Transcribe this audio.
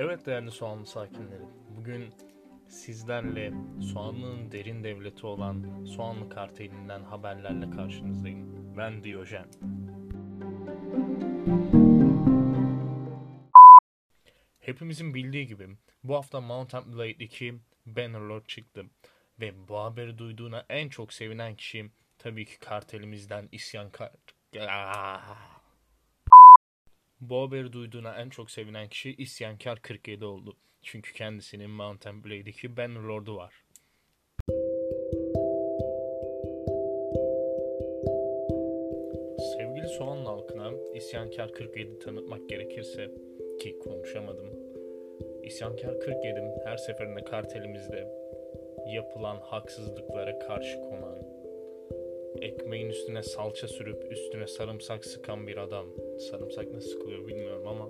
Toprak değerli soğanlı sakinleri. Bugün sizlerle soğanlının derin devleti olan soğanlı kartelinden haberlerle karşınızdayım. Ben Diyojen. Hepimizin bildiği gibi bu hafta Mountain Blade 2 Bannerlord çıktı. Ve bu haberi duyduğuna en çok sevinen kişi tabii ki kartelimizden isyankar... Ah! Bu haberi duyduğuna en çok sevinen kişi isyankar 47 oldu. Çünkü kendisinin Mountain Blade 2 Bannerlord'u var. Sevgili Soğanlı halkına isyankar 47 tanıtmak gerekirse ki konuşamadım. İsyankar 47 her seferinde kartelimizde yapılan haksızlıklara karşı konan, ekmeğin üstüne salça sürüp üstüne sarımsak sıkan bir adam. Sarımsak nasıl sıkılıyor bilmiyorum ama.